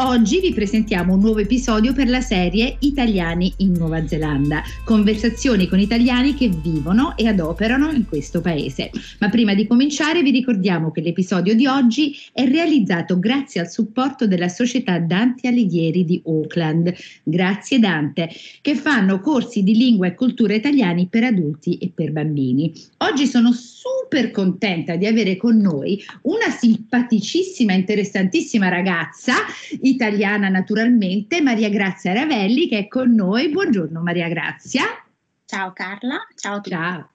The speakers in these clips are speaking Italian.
Oggi vi presentiamo un nuovo episodio per la serie Italiani in Nuova Zelanda, conversazioni con italiani che vivono e adoperano in questo paese. Ma prima di cominciare vi ricordiamo che l'episodio di oggi è realizzato grazie al supporto della società Dante Alighieri di Auckland. Grazie Dante, che fanno corsi di lingua e cultura italiani per adulti e per bambini. Oggi sono super contenta di avere con noi una simpaticissima, interessantissima ragazza italiana naturalmente, Maria Grazia Ravelli che è con noi. Buongiorno Maria Grazia. Ciao Carla, ciao a tutti. Ciao.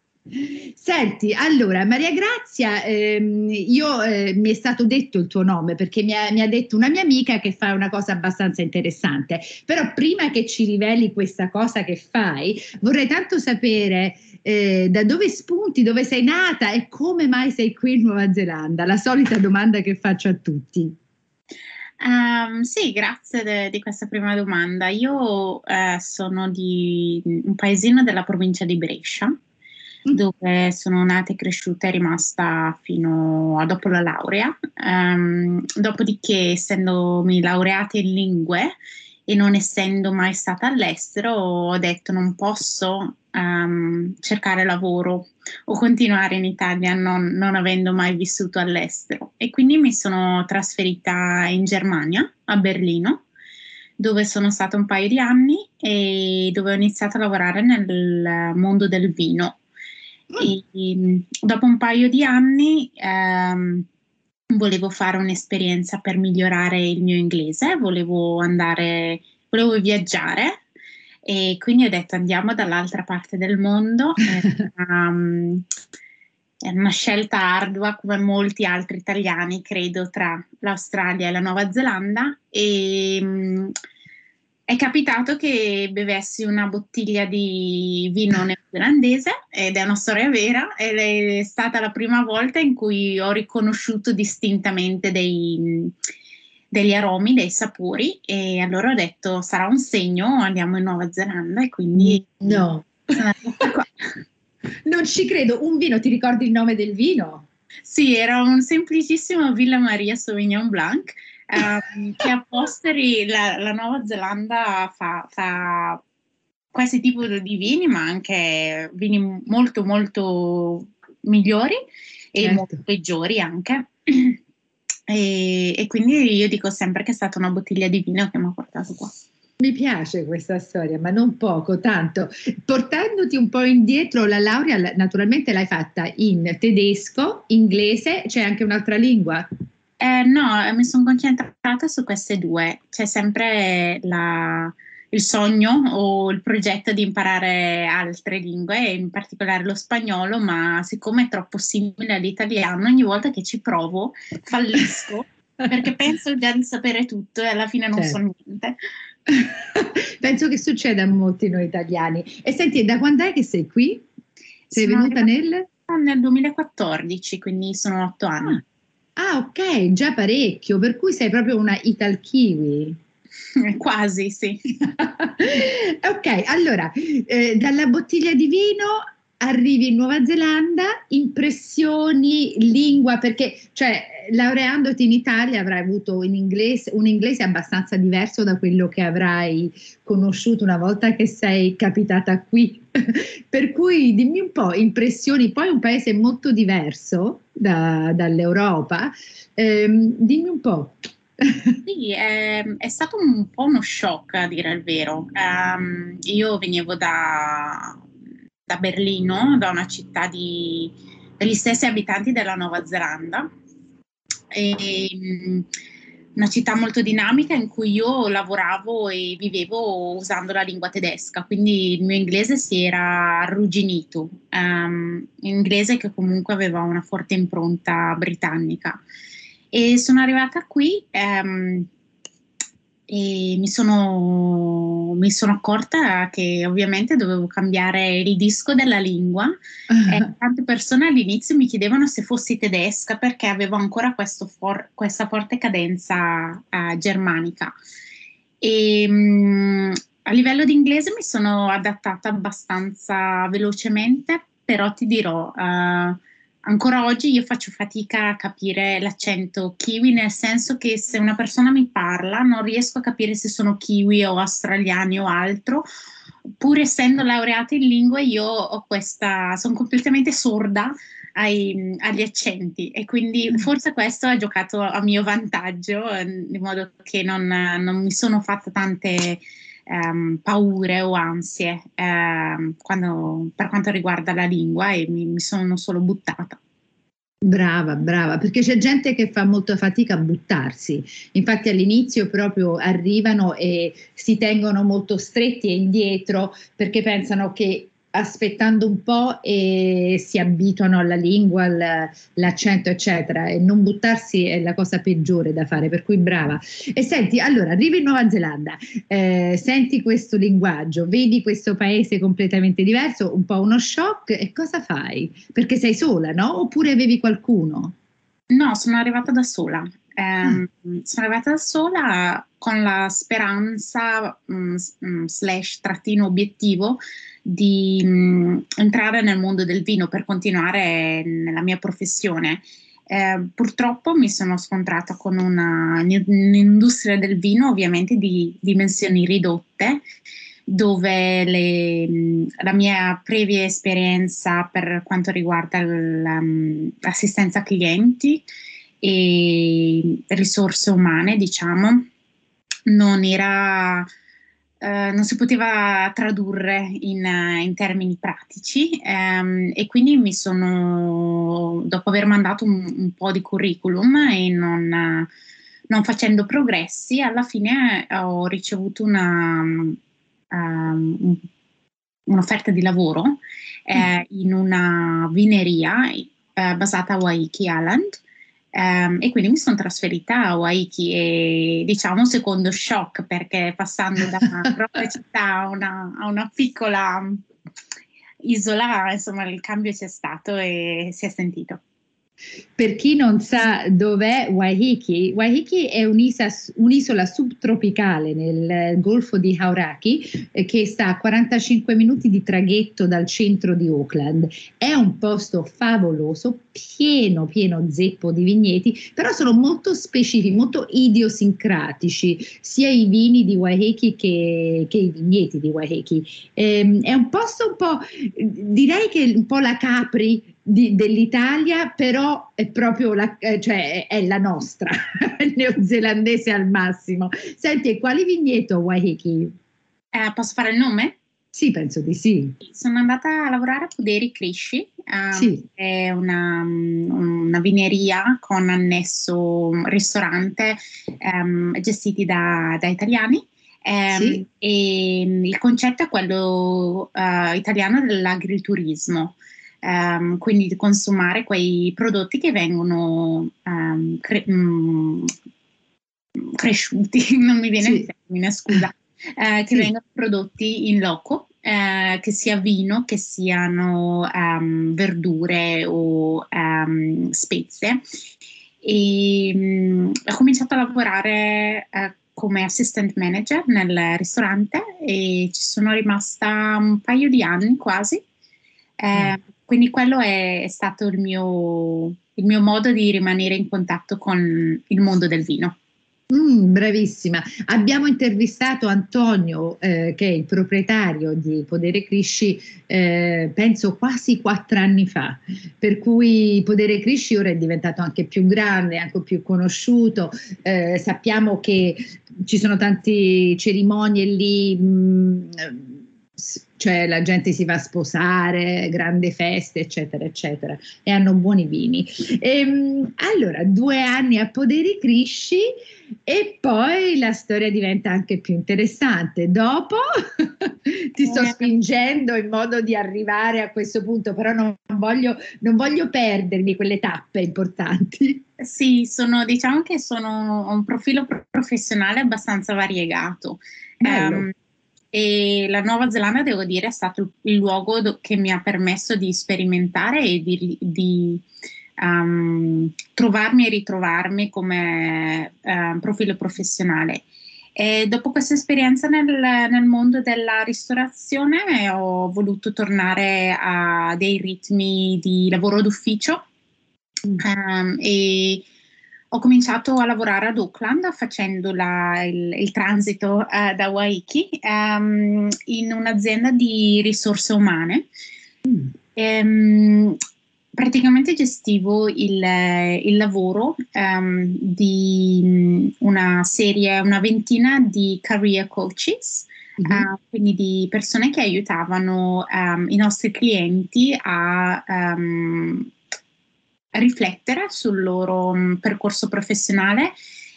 Senti, allora Maria Grazia, ehm, io eh, mi è stato detto il tuo nome perché mi ha, mi ha, detto una mia amica che fa una cosa abbastanza interessante, però prima che ci riveli questa cosa che fai, vorrei tanto sapere eh, da dove spunti, dove sei nata e come mai sei qui in Nuova Zelanda, la solita domanda che faccio a tutti. Um, sì, grazie de- di questa prima domanda. Io eh, sono di un paesino della provincia di Brescia, mm. dove sono nata e cresciuta e rimasta fino a dopo la laurea. Um, dopodiché, essendomi laureata in lingue e non essendo mai stata all'estero, ho detto non posso um, cercare lavoro o continuare in Italia non, non, avendo mai vissuto all'estero. E quindi mi sono trasferita in Germania, a Berlino, dove sono stata un paio di anni e dove ho iniziato a lavorare nel mondo del vino. E, dopo un paio di anni um, volevo fare un'esperienza per migliorare il mio inglese, volevo andare, volevo viaggiare e quindi ho detto andiamo dall'altra parte del mondo. um, è una scelta ardua come molti altri italiani, credo, tra l'Australia e la Nuova Zelanda e um, è capitato che bevessi una bottiglia di vino neozelandese ed è una storia vera ed è stata la prima volta in cui ho riconosciuto distintamente dei, degli aromi, dei sapori e allora ho detto sarà un segno, andiamo in Nuova Zelanda e quindi... No. non ci credo, un vino, ti ricordi il nome del vino? Sì, era un semplicissimo Villa Maria Sauvignon Blanc um, che a posteri la, la Nuova Zelanda fa, fa questi tipi di vini, ma anche vini molto molto migliori e certo. molto peggiori anche. E, e, quindi io dico sempre che è stata una bottiglia di vino che mi ha portato qua. Mi piace questa storia, ma non poco, tanto. Portandoti un po' indietro, la laurea naturalmente l'hai fatta in tedesco, inglese, c'è anche un'altra lingua? Eh, no, mi sono concentrata su queste due. C'è sempre la, il sogno o il progetto di imparare altre lingue, in particolare lo spagnolo, ma siccome è troppo simile all'italiano, ogni volta che ci provo fallisco perché penso già di sapere tutto e alla fine non certo. so niente. penso che succeda a molti noi italiani. E senti, da quando è che sei qui? Sei sono venuta nel? Nel 2014, quindi sono otto anni. Ah. Ah, ok, già parecchio, per cui sei proprio una Ital Kiwi. Quasi, sì. ok, allora, eh, dalla bottiglia di vino arrivi in Nuova Zelanda, impressioni, lingua, perché cioè laureandoti in Italia avrai avuto un inglese, un inglese abbastanza diverso da quello che avrai conosciuto una volta che sei capitata qui. per cui dimmi un po' impressioni, poi un paese molto diverso da, dall'Europa, ehm, dimmi un po' Sì, è, è, stato un po' uno shock a dire il vero. Um, io venivo da, da, Berlino, da una città di, degli stessi abitanti della Nuova Zelanda, e, um, una città molto dinamica in cui io lavoravo e vivevo usando la lingua tedesca, quindi il mio inglese si era arrugginito, um, inglese che comunque aveva una forte impronta britannica. E sono arrivata qui um, e mi sono, mi sono, accorta che ovviamente dovevo cambiare il disco della lingua e tante persone all'inizio mi chiedevano se fossi tedesca perché avevo ancora for, questa forte cadenza uh, germanica. E, um, a livello di inglese mi sono adattata abbastanza velocemente, però ti dirò... Uh, ancora oggi io faccio fatica a capire l'accento kiwi, nel senso che se una persona mi parla non riesco a capire se sono kiwi o australiani o altro. Pur essendo laureata in lingue, io ho questa, sono completamente sorda ai, agli accenti e quindi mm. forse questo ha giocato a mio vantaggio, in modo che non, non mi sono fatta tante um, paure o ansie um, quando, per quanto riguarda la lingua e mi, mi sono solo buttata. Brava, brava, perché c'è gente che fa molta fatica a buttarsi. Infatti all'inizio proprio arrivano e si tengono molto stretti e indietro perché pensano che aspettando un po' e si abituano alla lingua, l'accento, eccetera, e non buttarsi è la cosa peggiore da fare, per cui brava. E senti, allora, arrivi in Nuova Zelanda, eh, senti questo linguaggio, vedi questo paese completamente diverso, un po' uno shock, e cosa fai? Perché sei sola, no? Oppure avevi qualcuno? No, sono arrivata da sola. Eh, mm. Sono arrivata da sola con la speranza mh, mm, slash trattino obiettivo di mh, entrare nel mondo del vino per continuare nella mia professione. Eh, purtroppo mi sono scontrata con una, un'industria del vino ovviamente di dimensioni ridotte dove le, la mia previa esperienza per quanto riguarda l'assistenza clienti e risorse umane, diciamo, non era eh, non si poteva tradurre in, in termini pratici ehm, e quindi mi sono, dopo aver mandato un, un po' di curriculum e non, non, facendo progressi, alla fine ho ricevuto una, um, un'offerta di lavoro eh, mm. in una vineria eh, basata a Waikiki Island Um, e quindi mi sono trasferita a Waikiki e diciamo secondo shock perché passando da una grossa città a una, a una, piccola isola, insomma il cambio c'è stato e si è sentito. Per chi non sa dov'è Waiheke, Waiheke è un'isola, un'isola subtropicale nel Golfo di Hauraki eh, che sta a 45 minuti di traghetto dal centro di Auckland. È un posto favoloso, pieno, pieno zeppo di vigneti, però sono molto specifici, molto idiosincratici, sia i vini di Waiheke che, che i vigneti di Waiheke. Eh, è un posto un po', direi che un po' la Capri di, dell'Italia, però è proprio la, eh, cioè è la nostra, neozelandese al massimo. Senti, quali vigneto Waiheke? Eh, posso fare il nome? Sì, penso di sì. Sono andata a lavorare a Puderi Crisci, um, sì. è una, una, vineria con annesso ristorante um, gestiti da, da italiani. Um, sì. E il concetto è quello uh, italiano dell'agriturismo um, quindi di consumare quei prodotti che vengono um, cre- mh, mm, cresciuti, non mi viene sì. il termine, scusa, eh, che sì. vengono prodotti in loco, eh, che sia vino, che siano um, verdure o spezie. E mh, ho cominciato a lavorare eh, come assistant manager nel ristorante e ci sono rimasta un paio di anni quasi. Mm. Quindi quello è, stato il mio, il mio modo di rimanere in contatto con il mondo del vino. Mm, bravissima. Abbiamo intervistato Antonio, eh, che è il proprietario di Podere Crisci, eh, penso quasi quattro anni fa, per cui Podere Crisci ora è diventato anche più grande, anche più conosciuto. Eh, sappiamo che ci sono tante cerimonie lì. Mh, mm, cioè la gente si va a sposare, grandi feste, eccetera, eccetera, e hanno buoni vini. E, ehm, allora, due anni a Poderi Crisci e poi la storia diventa anche più interessante. Dopo ti sto eh. spingendo in modo di arrivare a questo punto, però non voglio, non voglio perdermi quelle tappe importanti. Sì, sono, diciamo che sono un profilo professionale abbastanza variegato. Um, e la Nuova Zelanda, devo dire, è stato il luogo do- che mi ha permesso di sperimentare e di, di um, trovarmi e ritrovarmi come uh, profilo professionale. E dopo questa esperienza nel, nel, mondo della ristorazione ho voluto tornare a dei ritmi di lavoro d'ufficio um, e ho cominciato a lavorare ad Auckland facendo la, il, il, transito uh, da Waiki um, in un'azienda di risorse umane. Mm. Um, praticamente gestivo il, il lavoro um, di una serie, una ventina di career coaches. Mm-hmm. Uh, quindi di persone che aiutavano i nostri clienti a riflettere sul loro mm, percorso professionale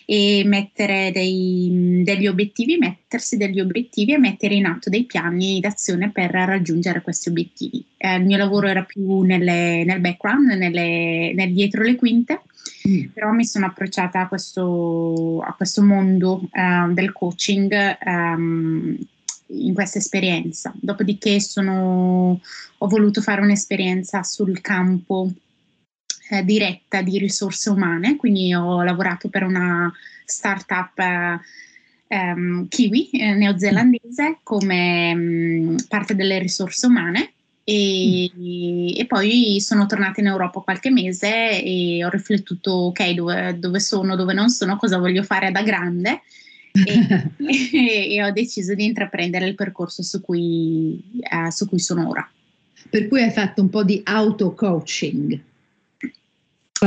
e mettere dei, mm, degli obiettivi, mettersi degli obiettivi e mettere in atto dei piani d'azione per raggiungere questi obiettivi. Eh, il mio lavoro era più nelle, nel background, nelle, nel dietro le quinte, mm. però mi sono approcciata a questo, a questo mondo uh, del coaching um, in questa esperienza. Dopodiché sono, ho voluto fare un'esperienza sul campo eh, diretta di risorse umane, quindi ho lavorato per una startup eh, ehm, kiwi eh, neozelandese come mh, mm, parte delle risorse umane e, mm. e, poi sono tornata in Europa qualche mese e ho riflettuto ok dove, dove sono, dove non sono, cosa voglio fare da grande e, e, e ho deciso di intraprendere il percorso su cui, eh, su cui sono ora. Per cui hai fatto un po' di auto-coaching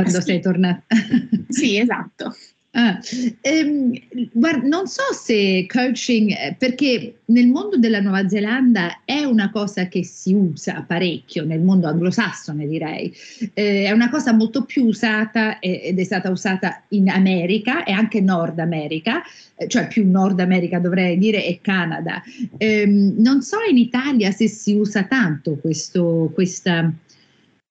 quando sì. sei tornata. sì, esatto. Ah, ehm, guarda, non so se coaching, eh, perché nel mondo della Nuova Zelanda è una cosa che si usa parecchio, nel mondo anglosassone direi, eh, è una cosa molto più usata ed è stata usata in America e anche Nord America, eh, cioè più Nord America dovrei dire e Canada. Eh, non so in Italia se si usa tanto questo, questa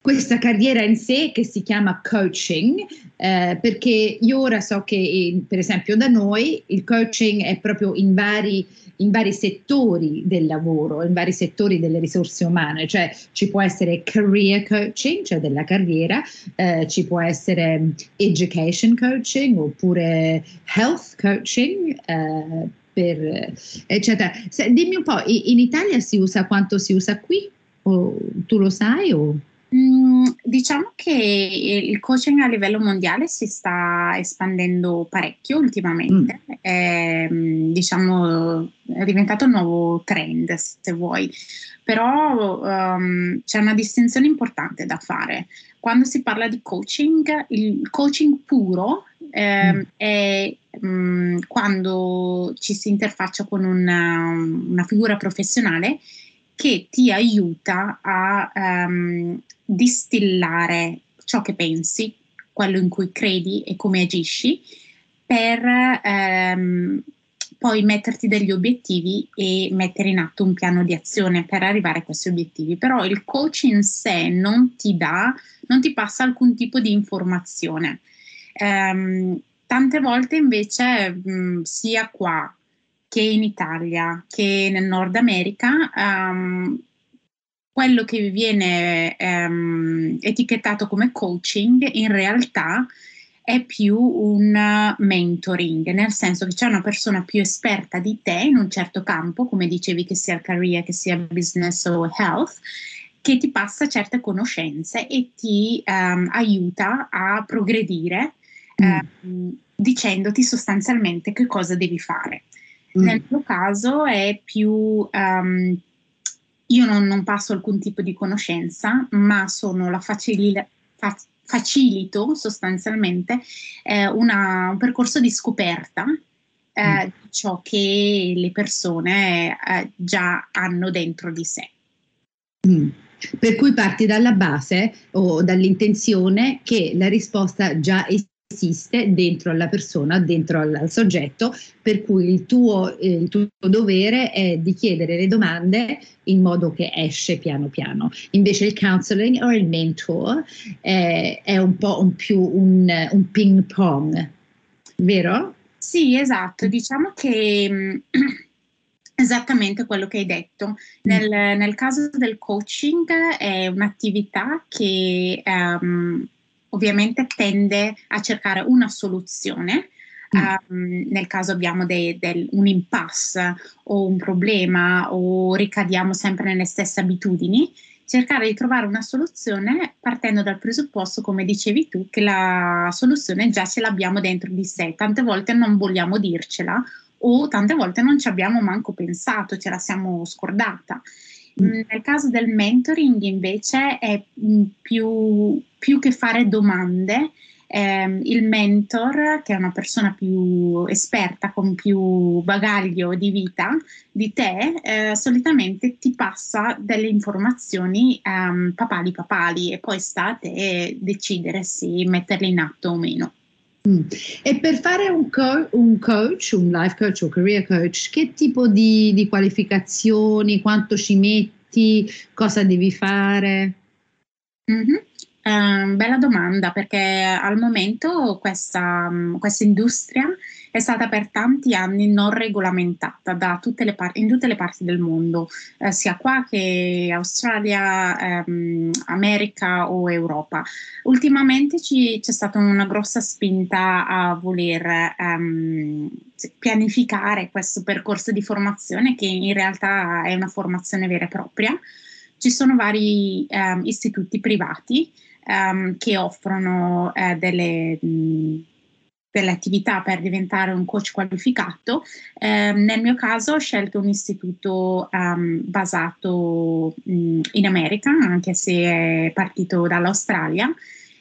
questa carriera in sé che si chiama coaching, eh, perché io ora so che eh, per esempio da noi il coaching è proprio in vari, in vari settori del lavoro, in vari settori delle risorse umane, cioè ci può essere career coaching, cioè della carriera, eh, ci può essere education coaching oppure health coaching. Eh, per, eccetera. Se, dimmi un po', in Italia si usa quanto si usa qui? O, tu lo sai? O? Mm, diciamo che il coaching a livello mondiale si sta espandendo parecchio ultimamente, mm. è, mm, diciamo, è diventato un nuovo trend se vuoi, però um, c'è una distinzione importante da fare. Quando si parla di coaching, il coaching puro eh, mm. è um, quando ci si interfaccia con una, una figura professionale che ti aiuta a um, distillare ciò che pensi, quello in cui credi e come agisci, per um, poi metterti degli obiettivi e mettere in atto un piano di azione per arrivare a questi obiettivi. Però il coach in sé non ti dà, non ti passa alcun tipo di informazione. Um, tante volte invece, mh, sia qua che in Italia che nel Nord America, um, quello che viene um, etichettato come coaching in realtà è più un mentoring, nel senso che c'è una persona più esperta di te in un certo campo, come dicevi che sia career, che sia business o health, che ti passa certe conoscenze e ti um, aiuta a progredire mm. um, dicendoti sostanzialmente che cosa devi fare. Mm. Nel mio caso è più... Um, io non, non, passo alcun tipo di conoscenza, ma sono la facil- fa- facilito sostanzialmente eh, una, un percorso di scoperta eh, mm. ciò che le persone eh, già hanno dentro di sé. Mm. Per cui parti dalla base o dall'intenzione che la risposta già esiste dentro alla persona, dentro al, al soggetto, per cui il tuo, eh, il tuo, dovere è di chiedere le domande in modo che esce piano piano. Invece il counseling o il mentor eh, è un po' un più un, un ping pong, vero? Sì, esatto. Diciamo che mm, Esattamente quello che hai detto. Nel, nel, caso del coaching è un'attività che um, ovviamente tende a cercare una soluzione. Um, nel caso abbiamo de, de, un impasse o un problema o ricadiamo sempre nelle stesse abitudini, cercare di trovare una soluzione partendo dal presupposto, come dicevi tu, che la soluzione già ce l'abbiamo dentro di sé. Tante volte non vogliamo dircela o tante volte non ci abbiamo manco pensato, ce la siamo scordata. Mm. nel caso del mentoring invece è mm, più, più che fare domande, eh, il mentor, che è una persona più esperta, con più bagaglio di vita di te, eh, solitamente ti passa delle informazioni um, papali papali e poi sta a te decidere se metterle in atto o meno. Mm. E per fare un, co- un, coach, un life coach o career coach, che tipo di, di qualificazioni, quanto ci metti, cosa devi fare? Mm-hmm. Eh, bella domanda perché al momento questa, questa industria è stata per tanti anni non regolamentata tutte par- in tutte le parti del mondo, eh, sia qua che Australia, ehm, America o Europa. Ultimamente ci, c'è stata una grossa spinta a voler ehm, pianificare questo percorso di formazione che in realtà è una formazione vera e propria. Ci sono vari ehm, istituti privati ehm, che offrono eh, delle... Mh, delle attività per diventare un coach qualificato. Eh, nel mio caso ho scelto un istituto um, basato mh, in America, anche se è partito dall'Australia.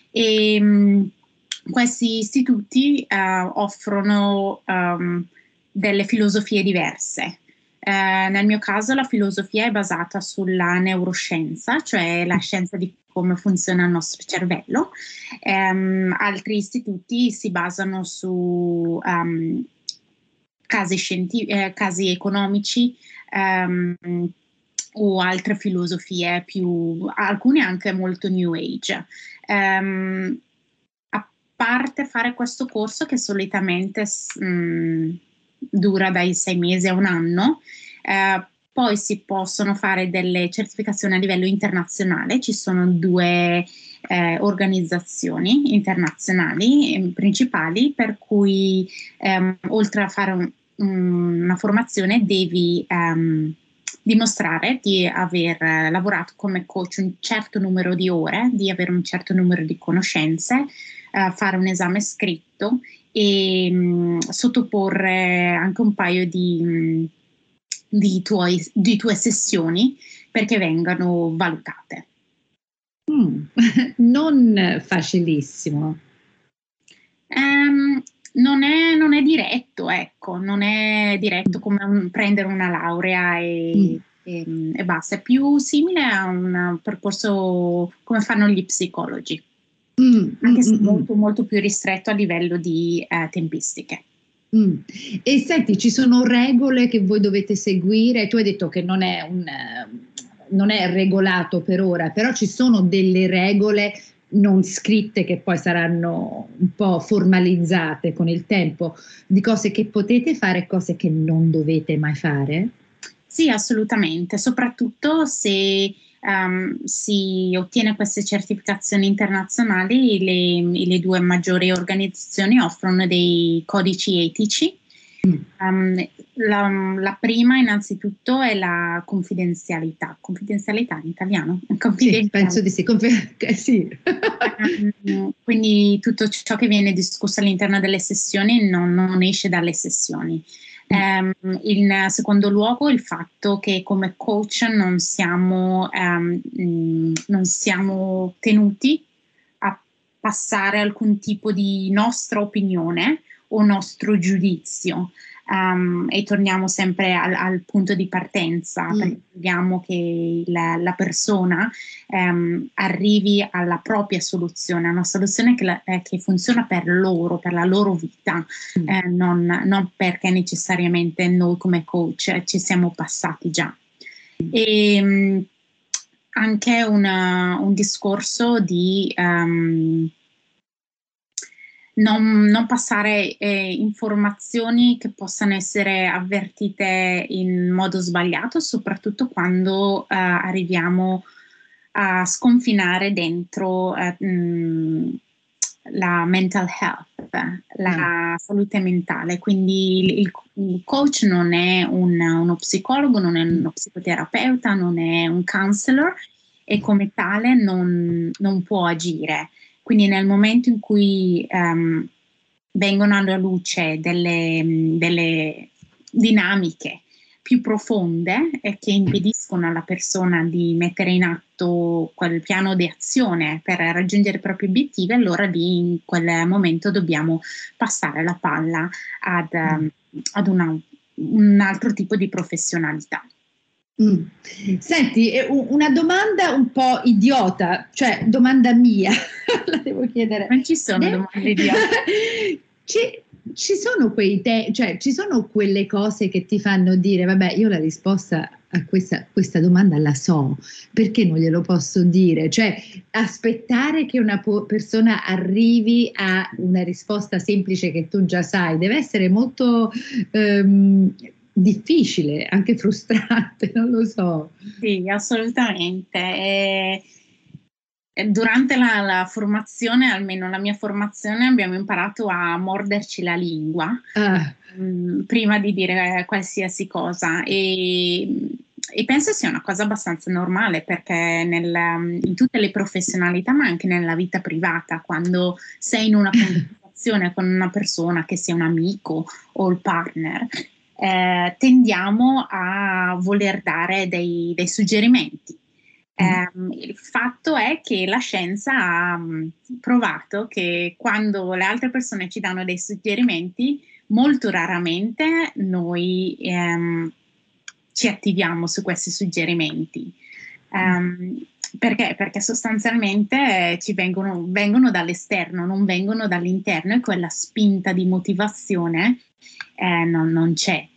E, mh, questi istituti uh, offrono um, delle filosofie diverse. Uh, nel mio caso la filosofia è basata sulla neuroscienza, cioè la scienza di come funziona il nostro cervello. Um, altri istituti si basano su um, casi, scientifici, eh, casi economici um, o altre filosofie più, alcune anche molto new age. a parte fare questo corso che solitamente mm, dura dai sei mesi a un anno, eh, poi si possono fare delle certificazioni a livello internazionale, ci sono due eh, organizzazioni internazionali eh, principali per cui ehm, oltre a fare un, un, una formazione devi ehm, dimostrare di aver lavorato come coach un certo numero di ore, di avere un certo numero di conoscenze, eh, fare un esame scritto e mh, mm, sottoporre anche un paio di... Mh, di, tuoi, di tue sessioni perché vengano valutate. Mm, non facilissimo. Um, non, è, non, è, diretto, ecco, non è diretto come un, prendere una laurea e, mm. e, e, basta, è più simile a un percorso come fanno gli psicologi, mm, anche se mm, mm, mm. molto, molto più ristretto a livello di eh, tempistiche. Mm. E senti, ci sono regole che voi dovete seguire? Tu hai detto che non è, un, non è regolato per ora, però ci sono delle regole non scritte che poi saranno un po' formalizzate con il tempo di cose che potete fare e cose che non dovete mai fare? Sì, assolutamente, soprattutto se um, si ottiene queste certificazioni internazionali, le, le, due maggiori organizzazioni offrono dei codici etici. Um, la, la, prima innanzitutto è la confidenzialità. Confidenzialità in italiano? Sì, penso di sì. Conf- sì. um, quindi tutto ciò che viene discusso all'interno delle sessioni non, non esce dalle sessioni. Um, in secondo luogo il fatto che come coach non siamo, um, non siamo tenuti a passare alcun tipo di nostra opinione o nostro giudizio. Um, e torniamo sempre al, al punto di partenza, mm. perché vogliamo che la, la persona um, arrivi alla propria soluzione, a una soluzione che, la, eh, che, funziona per loro, per la loro vita, mm. eh, non, non, perché necessariamente noi come coach ci siamo passati già. Mm. E, um, anche una, un discorso di non, non passare eh, informazioni che possano essere avvertite in modo sbagliato, soprattutto quando eh, arriviamo a sconfinare dentro eh, mh, la mental health, la mm. salute mentale. Quindi il, il coach non è un, uno psicologo, non è uno psicoterapeuta, non è un counselor e come tale non, non può agire. Quindi nel momento in cui um, vengono alla luce delle, delle dinamiche più profonde e che impediscono alla persona di mettere in atto quel piano di azione per raggiungere i propri obiettivi, allora lì in quel momento dobbiamo passare la palla ad, um, ad una, un altro tipo di professionalità. Mm. Senti, una domanda un po' idiota, cioè domanda mia, la devo chiedere. Non ci sono De- domande idiote. ci, ci, sono quei te- cioè ci sono quelle cose che ti fanno dire, vabbè, io la risposta a questa, questa domanda la so, perché non glielo posso dire? Cioè, aspettare che una po- persona arrivi a una risposta semplice che tu già sai, deve essere molto... Um, difficile, anche frustrante, non lo so. Sì, assolutamente. E durante la, la, formazione, almeno la mia formazione, abbiamo imparato a morderci la lingua ah. mh, mm, prima di dire qualsiasi cosa e, e, penso sia una cosa abbastanza normale perché nel, in tutte le professionalità, ma anche nella vita privata, quando sei in una conversazione con una persona che sia un amico o il partner, eh, tendiamo a voler dare dei, dei suggerimenti. Eh, il fatto è che la scienza ha mm, provato che quando le altre persone ci danno dei suggerimenti, molto raramente noi ehm, ci attiviamo su questi suggerimenti. Um, perché? Perché sostanzialmente ci vengono, vengono, dall'esterno, non vengono dall'interno e quella spinta di motivazione eh, non, non, c'è.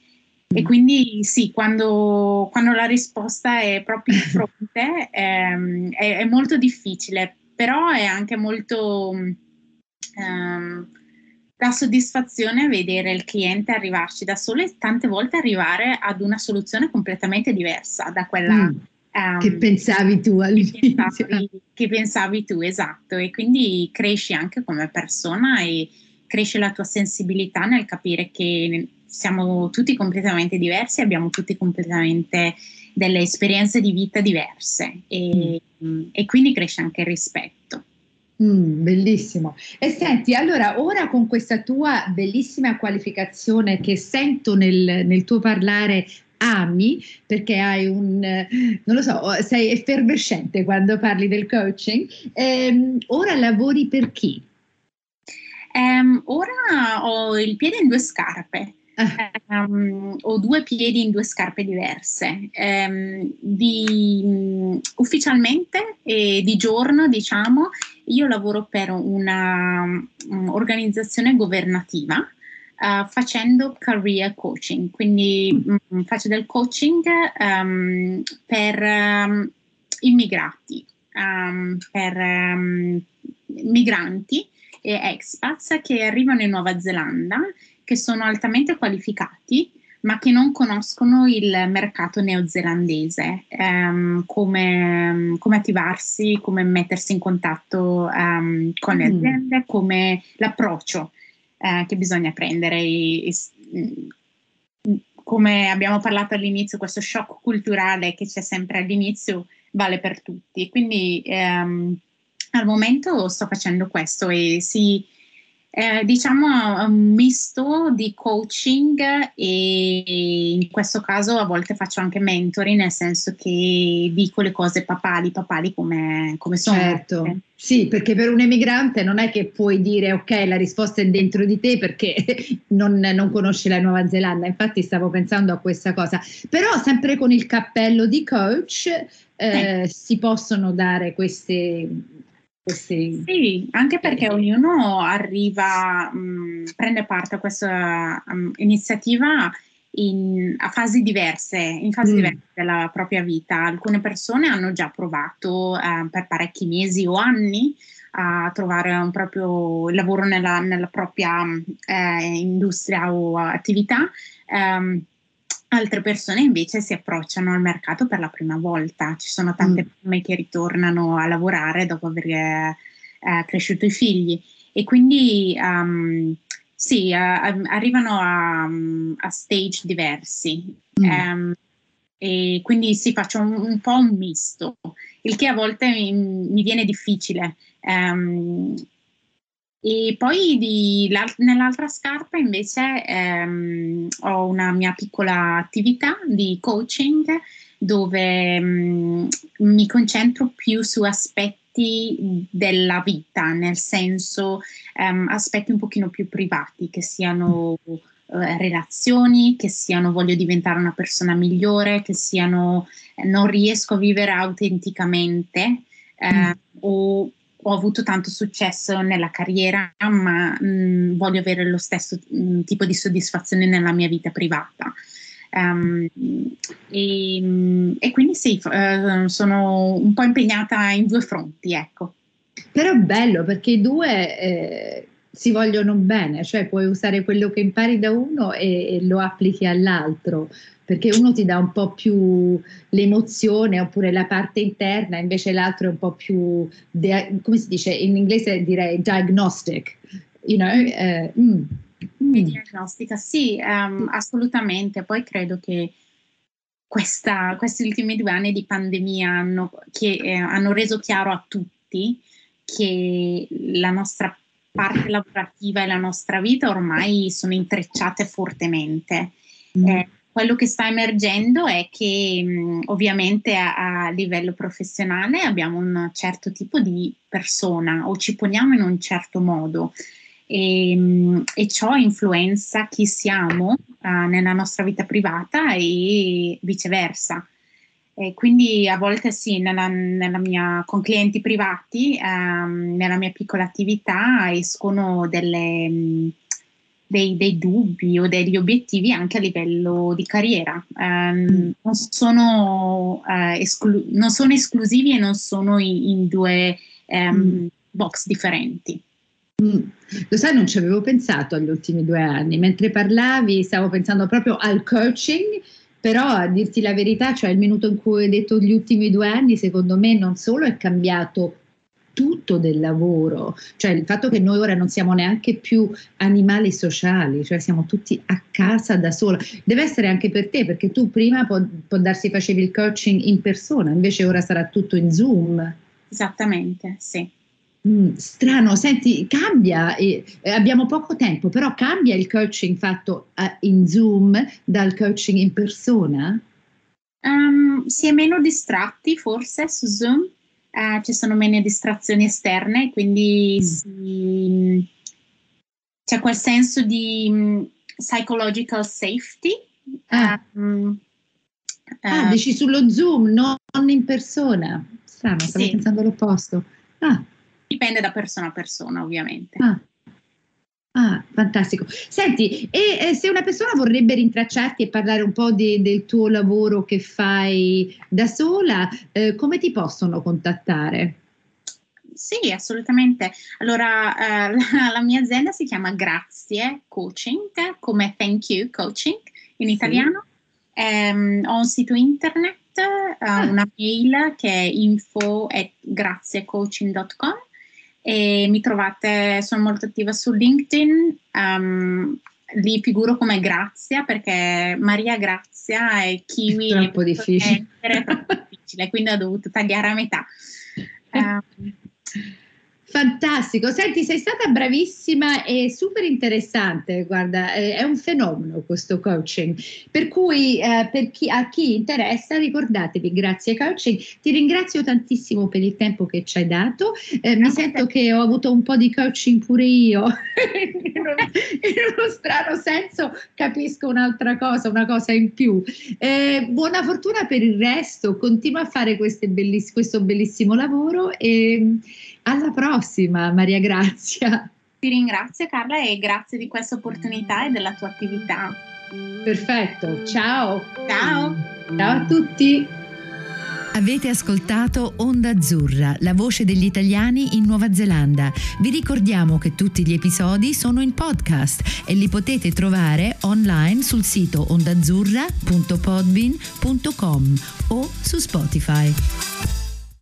E quindi sì, quando, quando, la risposta è proprio in fronte ehm, è, è, molto difficile, però è anche molto ehm, la soddisfazione vedere il cliente arrivarci da solo e tante volte arrivare ad una soluzione completamente diversa da quella mm. Um, che pensavi tu all'inizio. Che pensavi, che pensavi, tu, esatto. E quindi cresci anche come persona e cresce la tua sensibilità nel capire che siamo tutti completamente diversi, abbiamo tutti completamente delle esperienze di vita diverse e, mm. e quindi cresce anche il rispetto. Mm, bellissimo. E senti, allora, ora con questa tua bellissima qualificazione che sento nel, nel tuo parlare ami perché hai un, non lo so, sei effervescente quando parli del coaching. Ehm, ora lavori per chi? Um, ora ho il piede in due scarpe. Um, ho due piedi in due scarpe diverse. Um, di, ufficialmente e di giorno, diciamo, io lavoro per un'organizzazione governativa uh, facendo career coaching, quindi um, faccio del coaching um, per um, immigrati, per migranti e expats che arrivano in Nuova Zelanda che sono altamente qualificati ma che non conoscono il mercato neozelandese, um, come, come, attivarsi, come mettersi in contatto um, con le mm. aziende, come l'approccio uh, che bisogna prendere. I, i, come abbiamo parlato all'inizio, questo shock culturale che c'è sempre all'inizio vale per tutti. Quindi um, al momento sto facendo questo e si Eh, diciamo un misto di coaching e in questo caso a volte faccio anche mentoring, nel senso che dico le cose papali, papali come, come sono. Certo, sì, perché per un emigrante non è che puoi dire ok, la risposta è dentro di te perché non, non conosci la Nuova Zelanda, infatti stavo pensando a questa cosa, però sempre con il cappello di coach eh, si possono dare queste sì. sì, anche perché ognuno arriva, mh, mm, prende parte a questa um, iniziativa in, a fasi diverse, in fasi mm. diverse della propria vita. Alcune persone hanno già provato eh, per parecchi mesi o anni a trovare un proprio lavoro nella, nella propria eh, industria o attività. Um, Altre persone invece si approcciano al mercato per la prima volta. Ci sono tante mm. che ritornano a lavorare dopo aver eh, cresciuto i figli e quindi um, sì, uh, arrivano a, a, stage diversi. Mm. Um, e quindi sì, faccio un, un, po' un misto, il che a volte mi, mi viene difficile. Um, e poi di, nell'altra scarpa invece ehm, ho una mia piccola attività di coaching dove mh, mm, mi concentro più su aspetti della vita, nel senso ehm, aspetti un pochino più privati, che siano eh, relazioni, che siano voglio diventare una persona migliore, che siano non riesco a vivere autenticamente eh, mm. o ho avuto tanto successo nella carriera, ma mh, mm, voglio avere lo stesso mh, mm, tipo di soddisfazione nella mia vita privata. Um, e, mm, e, quindi sì, uh, sono un po' impegnata in due fronti, ecco. Però è bello perché i due eh, si vogliono bene, cioè puoi usare quello che impari da uno e, e lo applichi all'altro perché uno ti dà un po' più l'emozione oppure la parte interna, invece l'altro è un po' più, come si dice in inglese direi diagnostic, you know? Uh, mm, mm. Diagnostica, sì, um, assolutamente. Poi credo che questa, questi ultimi due anni di pandemia hanno, che, eh, hanno reso chiaro a tutti che la nostra parte lavorativa e la nostra vita ormai sono intrecciate fortemente. Mm. Eh, quello che sta emergendo è che mh, ovviamente a, a, livello professionale abbiamo un certo tipo di persona o ci poniamo in un certo modo e, mh, e ciò influenza chi siamo uh, nella nostra vita privata e viceversa. E quindi a volte sì, nella, nella mia, con clienti privati, um, nella mia piccola attività escono delle... Dei, dei, dubbi o degli obiettivi anche a livello di carriera. Um, non, sono, uh, esclu- non, sono, esclusivi e non sono in, in due um, mm. box differenti. Mm. Lo sai, non ci avevo pensato agli ultimi due anni. Mentre parlavi, stavo pensando proprio al coaching, però a dirti la verità, cioè il minuto in cui hai detto gli ultimi due anni, secondo me non solo è cambiato tutto del lavoro, cioè il fatto che noi ora non siamo neanche più animali sociali, cioè siamo tutti a casa da sola, deve essere anche per te, perché tu prima può, può darsi facevi il coaching in persona, invece ora sarà tutto in Zoom. Esattamente, sì. Mm, strano, senti, cambia, eh, abbiamo poco tempo, però cambia il coaching fatto eh, in Zoom dal coaching in persona? Um, si è meno distratti forse su Zoom, eh, ci sono meno distrazioni esterne, quindi mm. si, c'è quel senso di um, psychological safety. Ah. Um, ah, uh, dici sullo Zoom, non in persona. Strano, stavo sì. pensando all'opposto. Ah. Dipende da persona a persona, ovviamente. Ah. Ah, fantastico. Senti, e eh, se una persona vorrebbe rintracciarti e parlare un po' di, del tuo lavoro che fai da sola, eh, come ti possono contattare? Sì, assolutamente. Allora, eh, la, la, mia azienda si chiama Grazie Coaching, come Thank You Coaching in italiano. Sì. Um, ho un sito internet, uh, ah. una mail che è info at graziecoaching.com e mi trovate, sono molto attiva su LinkedIn, um, li figuro come Grazia perché Maria Grazia è kiwi. È troppo difficile. È troppo difficile, quindi ho dovuto tagliare a metà. Um, Fantastico, senti, sei stata bravissima e super interessante, guarda, è un fenomeno questo coaching, per cui eh, per chi, a chi interessa ricordatevi, grazie coaching, ti ringrazio tantissimo per il tempo che ci hai dato, eh, mi sento che ho avuto un po' di coaching pure io, in, uno, in, uno, strano senso capisco un'altra cosa, una cosa in più. Eh, buona fortuna per il resto, continua a fare belliss- questo bellissimo lavoro e alla prossima, Maria Grazia. Ti ringrazio Carla e grazie di questa opportunità e della tua attività. Perfetto, ciao. Ciao. Ciao a tutti. Avete ascoltato Onda Azzurra, la voce degli italiani in Nuova Zelanda. Vi ricordiamo che tutti gli episodi sono in podcast e li potete trovare online sul sito ondazzurra.podbean.com o su Spotify.